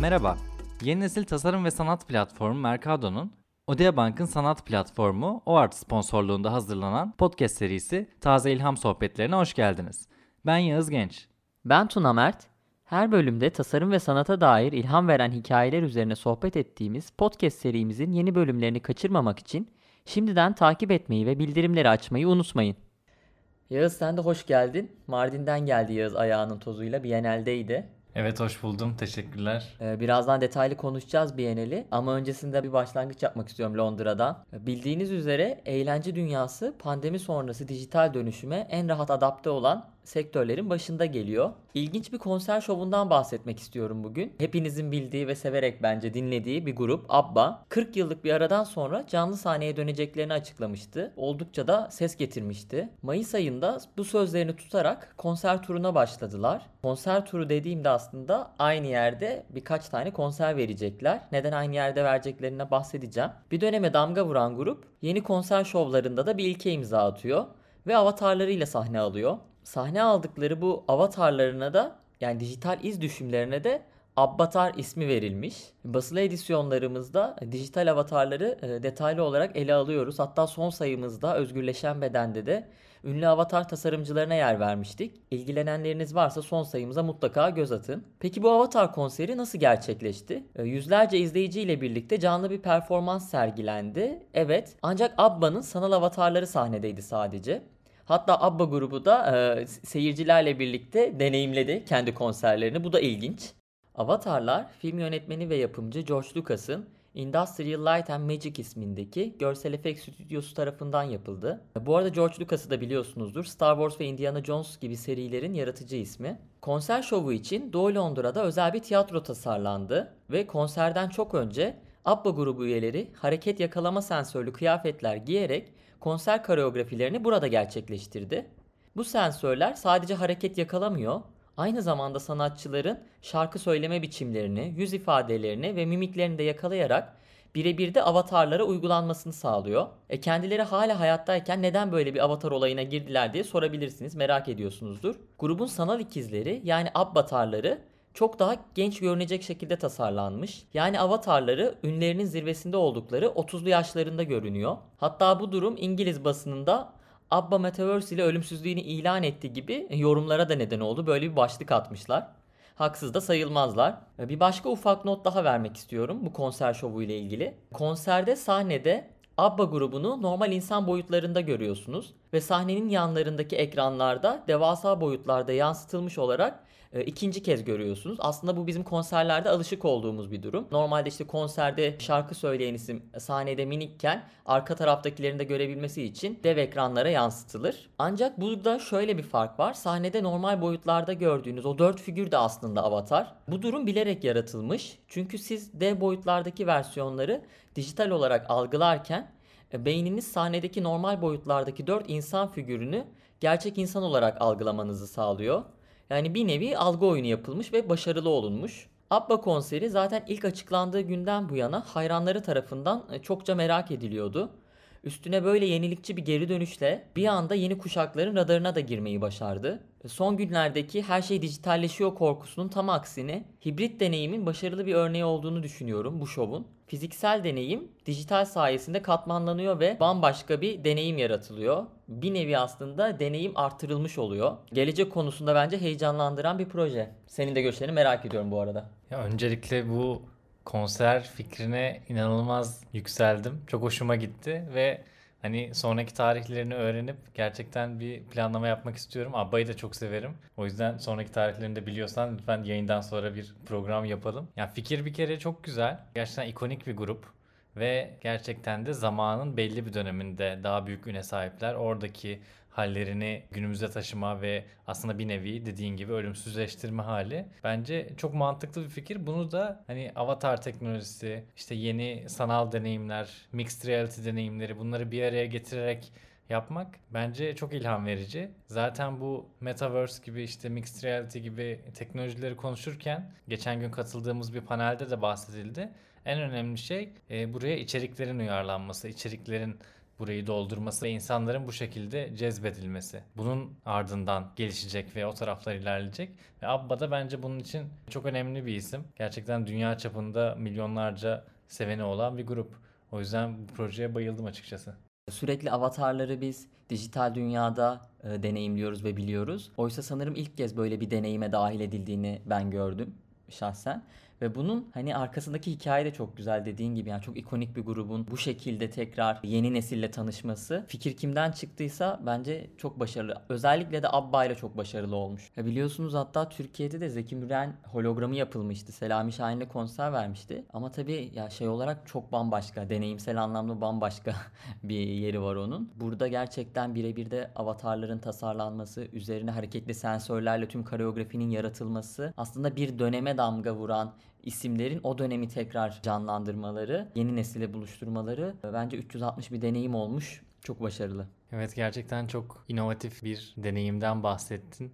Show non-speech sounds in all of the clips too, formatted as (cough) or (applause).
Merhaba, yeni nesil tasarım ve sanat platformu Mercado'nun Odea Bank'ın sanat platformu OART sponsorluğunda hazırlanan podcast serisi Taze İlham Sohbetlerine hoş geldiniz. Ben Yağız Genç. Ben Tuna Mert. Her bölümde tasarım ve sanata dair ilham veren hikayeler üzerine sohbet ettiğimiz podcast serimizin yeni bölümlerini kaçırmamak için şimdiden takip etmeyi ve bildirimleri açmayı unutmayın. Yağız sen de hoş geldin. Mardin'den geldi Yağız ayağının tozuyla Bienal'deydi. Evet hoş buldum. Teşekkürler. Ee, birazdan detaylı konuşacağız Bienal'i ama öncesinde bir başlangıç yapmak istiyorum Londra'dan. Bildiğiniz üzere eğlence dünyası pandemi sonrası dijital dönüşüme en rahat adapte olan sektörlerin başında geliyor. İlginç bir konser şovundan bahsetmek istiyorum bugün. Hepinizin bildiği ve severek bence dinlediği bir grup ABBA 40 yıllık bir aradan sonra canlı sahneye döneceklerini açıklamıştı. Oldukça da ses getirmişti. Mayıs ayında bu sözlerini tutarak konser turuna başladılar. Konser turu dediğimde aslında aynı yerde birkaç tane konser verecekler. Neden aynı yerde vereceklerine bahsedeceğim. Bir döneme damga vuran grup yeni konser şovlarında da bir ilke imza atıyor ve avatarlarıyla sahne alıyor sahne aldıkları bu avatarlarına da yani dijital iz düşümlerine de Abbatar ismi verilmiş. Basılı edisyonlarımızda dijital avatarları e, detaylı olarak ele alıyoruz. Hatta son sayımızda Özgürleşen Beden'de de ünlü avatar tasarımcılarına yer vermiştik. İlgilenenleriniz varsa son sayımıza mutlaka göz atın. Peki bu avatar konseri nasıl gerçekleşti? E, yüzlerce izleyiciyle birlikte canlı bir performans sergilendi. Evet ancak Abba'nın sanal avatarları sahnedeydi sadece. Hatta ABBA grubu da e, seyircilerle birlikte deneyimledi kendi konserlerini. Bu da ilginç. Avatarlar film yönetmeni ve yapımcı George Lucas'ın Industrial Light and Magic ismindeki görsel efekt stüdyosu tarafından yapıldı. Bu arada George Lucas'ı da biliyorsunuzdur. Star Wars ve Indiana Jones gibi serilerin yaratıcı ismi. Konser şovu için Doğu Londra'da özel bir tiyatro tasarlandı ve konserden çok önce ABBA grubu üyeleri hareket yakalama sensörlü kıyafetler giyerek konser koreografilerini burada gerçekleştirdi. Bu sensörler sadece hareket yakalamıyor, aynı zamanda sanatçıların şarkı söyleme biçimlerini, yüz ifadelerini ve mimiklerini de yakalayarak birebir de avatarlara uygulanmasını sağlıyor. E kendileri hala hayattayken neden böyle bir avatar olayına girdiler diye sorabilirsiniz, merak ediyorsunuzdur. Grubun sanal ikizleri yani avatarları çok daha genç görünecek şekilde tasarlanmış. Yani avatarları ünlerinin zirvesinde oldukları 30'lu yaşlarında görünüyor. Hatta bu durum İngiliz basınında Abba Metaverse ile ölümsüzlüğünü ilan etti gibi yorumlara da neden oldu. Böyle bir başlık atmışlar. Haksız da sayılmazlar. Bir başka ufak not daha vermek istiyorum bu konser şovu ile ilgili. Konserde sahnede Abba grubunu normal insan boyutlarında görüyorsunuz ve sahnenin yanlarındaki ekranlarda devasa boyutlarda yansıtılmış olarak e, ikinci kez görüyorsunuz. Aslında bu bizim konserlerde alışık olduğumuz bir durum. Normalde işte konserde şarkı söyleyen isim sahnede minikken arka taraftakilerin de görebilmesi için dev ekranlara yansıtılır. Ancak burada şöyle bir fark var. Sahnede normal boyutlarda gördüğünüz o dört figür de aslında avatar. Bu durum bilerek yaratılmış. Çünkü siz dev boyutlardaki versiyonları dijital olarak algılarken e, beyniniz sahnedeki normal boyutlardaki 4 insan figürünü gerçek insan olarak algılamanızı sağlıyor. Yani bir nevi algı oyunu yapılmış ve başarılı olunmuş. Abba konseri zaten ilk açıklandığı günden bu yana hayranları tarafından e, çokça merak ediliyordu. Üstüne böyle yenilikçi bir geri dönüşle bir anda yeni kuşakların radarına da girmeyi başardı. E, son günlerdeki her şey dijitalleşiyor korkusunun tam aksine hibrit deneyimin başarılı bir örneği olduğunu düşünüyorum bu şovun fiziksel deneyim dijital sayesinde katmanlanıyor ve bambaşka bir deneyim yaratılıyor. Bir nevi aslında deneyim artırılmış oluyor. Gelecek konusunda bence heyecanlandıran bir proje. Senin de görüşlerini merak ediyorum bu arada. Ya öncelikle bu konser fikrine inanılmaz yükseldim. Çok hoşuma gitti ve Hani sonraki tarihlerini öğrenip gerçekten bir planlama yapmak istiyorum. Abba'yı da çok severim. O yüzden sonraki tarihlerini de biliyorsan lütfen yayından sonra bir program yapalım. Yani fikir bir kere çok güzel. Gerçekten ikonik bir grup ve gerçekten de zamanın belli bir döneminde daha büyük üne sahipler. Oradaki hallerini günümüze taşıma ve aslında bir nevi dediğin gibi ölümsüzleştirme hali bence çok mantıklı bir fikir. Bunu da hani avatar teknolojisi, işte yeni sanal deneyimler, mixed reality deneyimleri bunları bir araya getirerek yapmak bence çok ilham verici. Zaten bu metaverse gibi işte mixed reality gibi teknolojileri konuşurken geçen gün katıldığımız bir panelde de bahsedildi. En önemli şey e, buraya içeriklerin uyarlanması, içeriklerin burayı doldurması ve insanların bu şekilde cezbedilmesi. Bunun ardından gelişecek ve o taraflar ilerleyecek. Ve Abba da bence bunun için çok önemli bir isim. Gerçekten dünya çapında milyonlarca seveni olan bir grup. O yüzden bu projeye bayıldım açıkçası. Sürekli avatarları biz dijital dünyada e, deneyimliyoruz ve biliyoruz. Oysa sanırım ilk kez böyle bir deneyime dahil edildiğini ben gördüm şahsen. Ve bunun hani arkasındaki hikaye de çok güzel dediğin gibi yani çok ikonik bir grubun bu şekilde tekrar yeni nesille tanışması. Fikir kimden çıktıysa bence çok başarılı. Özellikle de Abba ile çok başarılı olmuş. Ya biliyorsunuz hatta Türkiye'de de Zeki Müren hologramı yapılmıştı. Selami Şahin'le konser vermişti. Ama tabii ya şey olarak çok bambaşka, deneyimsel anlamda bambaşka (laughs) bir yeri var onun. Burada gerçekten birebir de avatarların tasarlanması, üzerine hareketli sensörlerle tüm koreografinin yaratılması aslında bir döneme damga vuran isimlerin o dönemi tekrar canlandırmaları, yeni nesile buluşturmaları bence 360 bir deneyim olmuş. Çok başarılı. Evet gerçekten çok inovatif bir deneyimden bahsettin.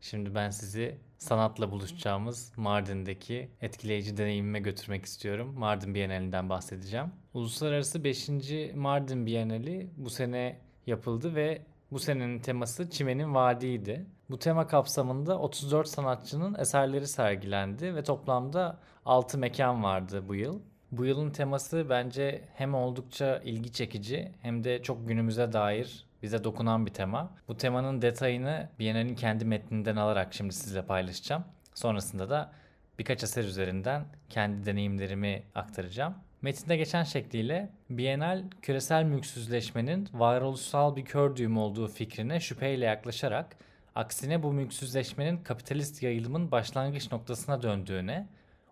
Şimdi ben sizi sanatla buluşacağımız Mardin'deki etkileyici deneyimime götürmek istiyorum. Mardin Bienalinden bahsedeceğim. Uluslararası 5. Mardin Bienali bu sene yapıldı ve bu senenin teması Çimenin Vadi'ydi. Bu tema kapsamında 34 sanatçının eserleri sergilendi ve toplamda 6 mekan vardı bu yıl. Bu yılın teması bence hem oldukça ilgi çekici hem de çok günümüze dair bize dokunan bir tema. Bu temanın detayını Biennale'nin kendi metninden alarak şimdi sizle paylaşacağım. Sonrasında da birkaç eser üzerinden kendi deneyimlerimi aktaracağım. Metinde geçen şekliyle Bienal küresel mülksüzleşmenin varoluşsal bir kör düğüm olduğu fikrine şüpheyle yaklaşarak aksine bu mülksüzleşmenin kapitalist yayılımın başlangıç noktasına döndüğüne,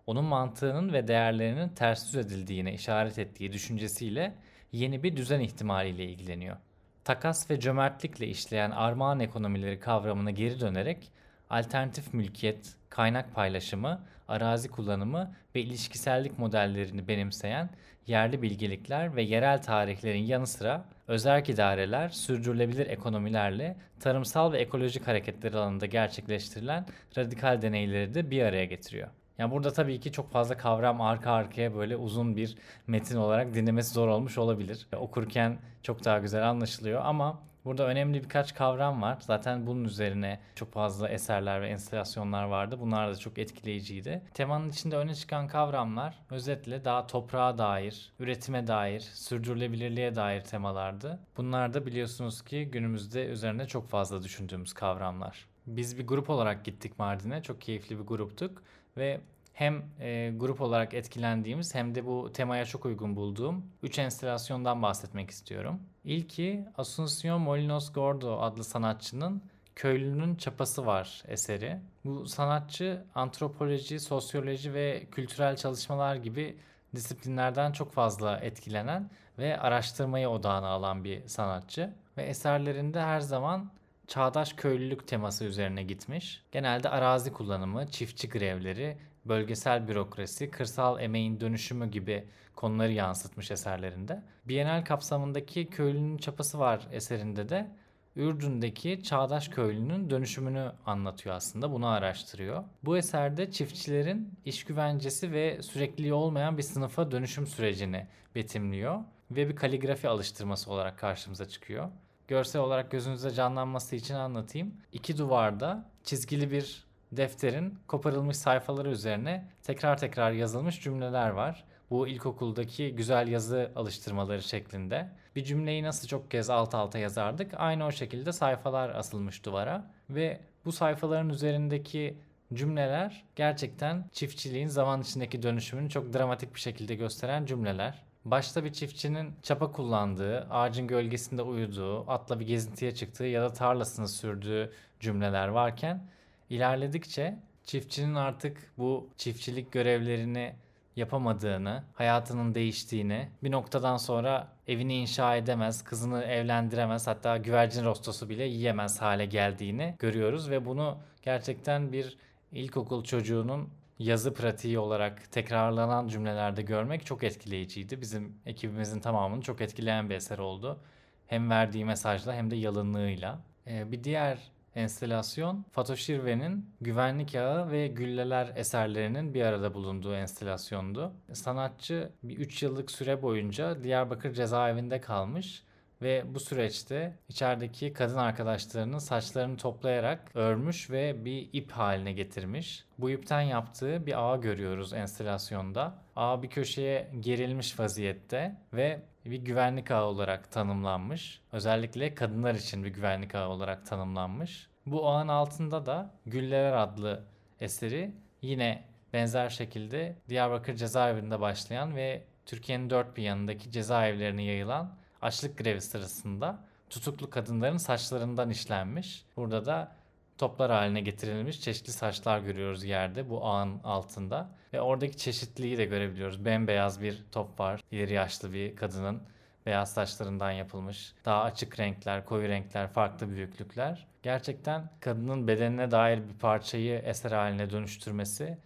onun mantığının ve değerlerinin ters düz edildiğine işaret ettiği düşüncesiyle yeni bir düzen ihtimaliyle ilgileniyor. Takas ve cömertlikle işleyen armağan ekonomileri kavramına geri dönerek alternatif mülkiyet, kaynak paylaşımı, arazi kullanımı ve ilişkisellik modellerini benimseyen yerli bilgelikler ve yerel tarihlerin yanı sıra özerk idareler, sürdürülebilir ekonomilerle tarımsal ve ekolojik hareketler alanında gerçekleştirilen radikal deneyleri de bir araya getiriyor. Yani burada tabii ki çok fazla kavram arka arkaya böyle uzun bir metin olarak dinlemesi zor olmuş olabilir. Okurken çok daha güzel anlaşılıyor ama Burada önemli birkaç kavram var. Zaten bunun üzerine çok fazla eserler ve enstalasyonlar vardı. Bunlar da çok etkileyiciydi. Temanın içinde öne çıkan kavramlar özetle daha toprağa dair, üretime dair, sürdürülebilirliğe dair temalardı. Bunlar da biliyorsunuz ki günümüzde üzerine çok fazla düşündüğümüz kavramlar. Biz bir grup olarak gittik Mardin'e. Çok keyifli bir gruptuk ve hem e, grup olarak etkilendiğimiz hem de bu temaya çok uygun bulduğum 3 enstalasyondan bahsetmek istiyorum. İlki Asuncion Molinos Gordo adlı sanatçının Köylünün Çapası var eseri. Bu sanatçı antropoloji, sosyoloji ve kültürel çalışmalar gibi disiplinlerden çok fazla etkilenen ve araştırmayı odağına alan bir sanatçı. Ve eserlerinde her zaman çağdaş köylülük teması üzerine gitmiş. Genelde arazi kullanımı, çiftçi grevleri bölgesel bürokrasi, kırsal emeğin dönüşümü gibi konuları yansıtmış eserlerinde. Bienal kapsamındaki Köylünün Çapası var eserinde de Ürdün'deki çağdaş köylünün dönüşümünü anlatıyor aslında. Bunu araştırıyor. Bu eserde çiftçilerin iş güvencesi ve sürekliliği olmayan bir sınıfa dönüşüm sürecini betimliyor ve bir kaligrafi alıştırması olarak karşımıza çıkıyor. Görsel olarak gözünüzde canlanması için anlatayım. İki duvarda çizgili bir defterin koparılmış sayfaları üzerine tekrar tekrar yazılmış cümleler var. Bu ilkokuldaki güzel yazı alıştırmaları şeklinde. Bir cümleyi nasıl çok kez alt alta yazardık aynı o şekilde sayfalar asılmış duvara ve bu sayfaların üzerindeki cümleler gerçekten çiftçiliğin zaman içindeki dönüşümünü çok dramatik bir şekilde gösteren cümleler. Başta bir çiftçinin çapa kullandığı, ağacın gölgesinde uyuduğu, atla bir gezintiye çıktığı ya da tarlasını sürdüğü cümleler varken İlerledikçe çiftçinin artık bu çiftçilik görevlerini yapamadığını, hayatının değiştiğini, bir noktadan sonra evini inşa edemez, kızını evlendiremez, hatta güvercin rostosu bile yiyemez hale geldiğini görüyoruz ve bunu gerçekten bir ilkokul çocuğunun yazı pratiği olarak tekrarlanan cümlelerde görmek çok etkileyiciydi. Bizim ekibimizin tamamını çok etkileyen bir eser oldu. Hem verdiği mesajla hem de yalınlığıyla. Ee, bir diğer enstelasyon Fatoşirve'nin Güvenlik Ağı ve Gülleler eserlerinin bir arada bulunduğu enstelasyondu. Sanatçı bir 3 yıllık süre boyunca Diyarbakır cezaevinde kalmış ve bu süreçte içerideki kadın arkadaşlarının saçlarını toplayarak örmüş ve bir ip haline getirmiş. Bu ipten yaptığı bir ağ görüyoruz enstalasyonda. Ağ bir köşeye gerilmiş vaziyette ve bir güvenlik ağı olarak tanımlanmış. Özellikle kadınlar için bir güvenlik ağı olarak tanımlanmış. Bu ağın altında da Güller adlı eseri yine benzer şekilde Diyarbakır cezaevinde başlayan ve Türkiye'nin dört bir yanındaki cezaevlerine yayılan açlık grevi sırasında tutuklu kadınların saçlarından işlenmiş. Burada da toplar haline getirilmiş çeşitli saçlar görüyoruz yerde bu ağın altında. Ve oradaki çeşitliliği de görebiliyoruz. Bembeyaz bir top var. İleri yaşlı bir kadının beyaz saçlarından yapılmış. Daha açık renkler, koyu renkler, farklı büyüklükler. Gerçekten kadının bedenine dair bir parçayı eser haline dönüştürmesi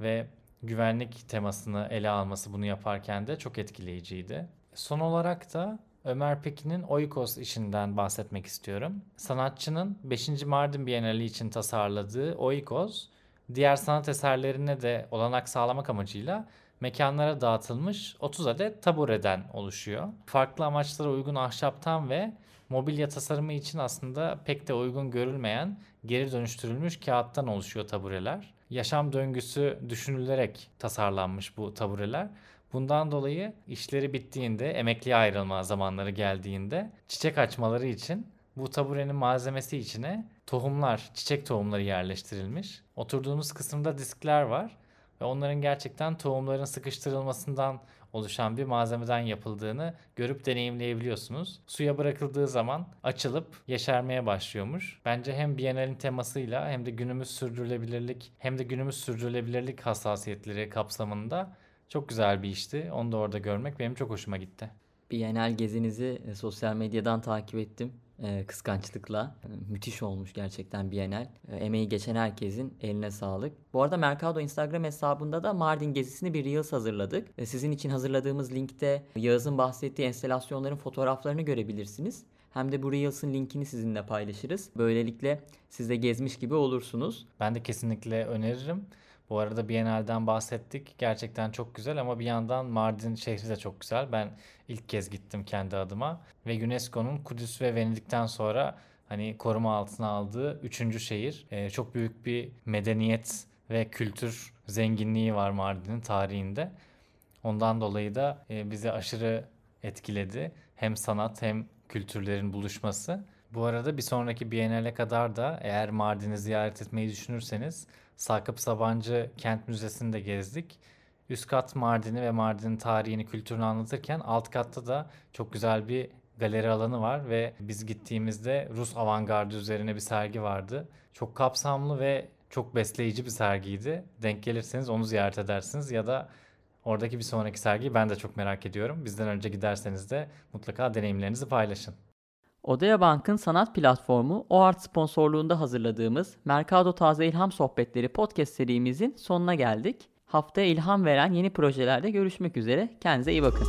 ve güvenlik temasını ele alması bunu yaparken de çok etkileyiciydi. Son olarak da Ömer Pekin'in Oikos işinden bahsetmek istiyorum. Sanatçının 5. Mardin Bienali için tasarladığı Oikos, diğer sanat eserlerine de olanak sağlamak amacıyla mekanlara dağıtılmış 30 adet tabureden oluşuyor. Farklı amaçlara uygun ahşaptan ve mobilya tasarımı için aslında pek de uygun görülmeyen geri dönüştürülmüş kağıttan oluşuyor tabureler. Yaşam döngüsü düşünülerek tasarlanmış bu tabureler. Bundan dolayı işleri bittiğinde, emekliye ayrılma zamanları geldiğinde çiçek açmaları için bu taburenin malzemesi içine tohumlar, çiçek tohumları yerleştirilmiş. Oturduğunuz kısımda diskler var ve onların gerçekten tohumların sıkıştırılmasından oluşan bir malzemeden yapıldığını görüp deneyimleyebiliyorsunuz. Suya bırakıldığı zaman açılıp yeşermeye başlıyormuş. Bence hem Biennale'in temasıyla hem de günümüz sürdürülebilirlik hem de günümüz sürdürülebilirlik hassasiyetleri kapsamında çok güzel bir işti. Onu da orada görmek benim çok hoşuma gitti. Bienal gezinizi e, sosyal medyadan takip ettim e, kıskançlıkla. E, müthiş olmuş gerçekten Bienal. E, emeği geçen herkesin eline sağlık. Bu arada Mercado Instagram hesabında da Mardin gezisini bir Reels hazırladık. E, sizin için hazırladığımız linkte Yağız'ın bahsettiği enstelasyonların fotoğraflarını görebilirsiniz. Hem de bu Reels'ın linkini sizinle paylaşırız. Böylelikle siz de gezmiş gibi olursunuz. Ben de kesinlikle öneririm. Bu arada Biennale'den bahsettik. Gerçekten çok güzel ama bir yandan Mardin şehri de çok güzel. Ben ilk kez gittim kendi adıma ve UNESCO'nun Kudüs ve Venedik'ten sonra hani koruma altına aldığı üçüncü şehir. Ee, çok büyük bir medeniyet ve kültür zenginliği var Mardin'in tarihinde. Ondan dolayı da e, bizi aşırı etkiledi. Hem sanat hem kültürlerin buluşması. Bu arada bir sonraki Biennale kadar da eğer Mardin'i ziyaret etmeyi düşünürseniz Sakıp Sabancı Kent Müzesi'ni de gezdik. Üst kat Mardin'i ve Mardin'in tarihini, kültürünü anlatırken alt katta da çok güzel bir galeri alanı var ve biz gittiğimizde Rus avantgardı üzerine bir sergi vardı. Çok kapsamlı ve çok besleyici bir sergiydi. Denk gelirseniz onu ziyaret edersiniz ya da oradaki bir sonraki sergiyi ben de çok merak ediyorum. Bizden önce giderseniz de mutlaka deneyimlerinizi paylaşın. Odea Bank'ın sanat platformu OART sponsorluğunda hazırladığımız Mercado Taze İlham Sohbetleri podcast serimizin sonuna geldik. Haftaya ilham veren yeni projelerde görüşmek üzere. Kendinize iyi bakın.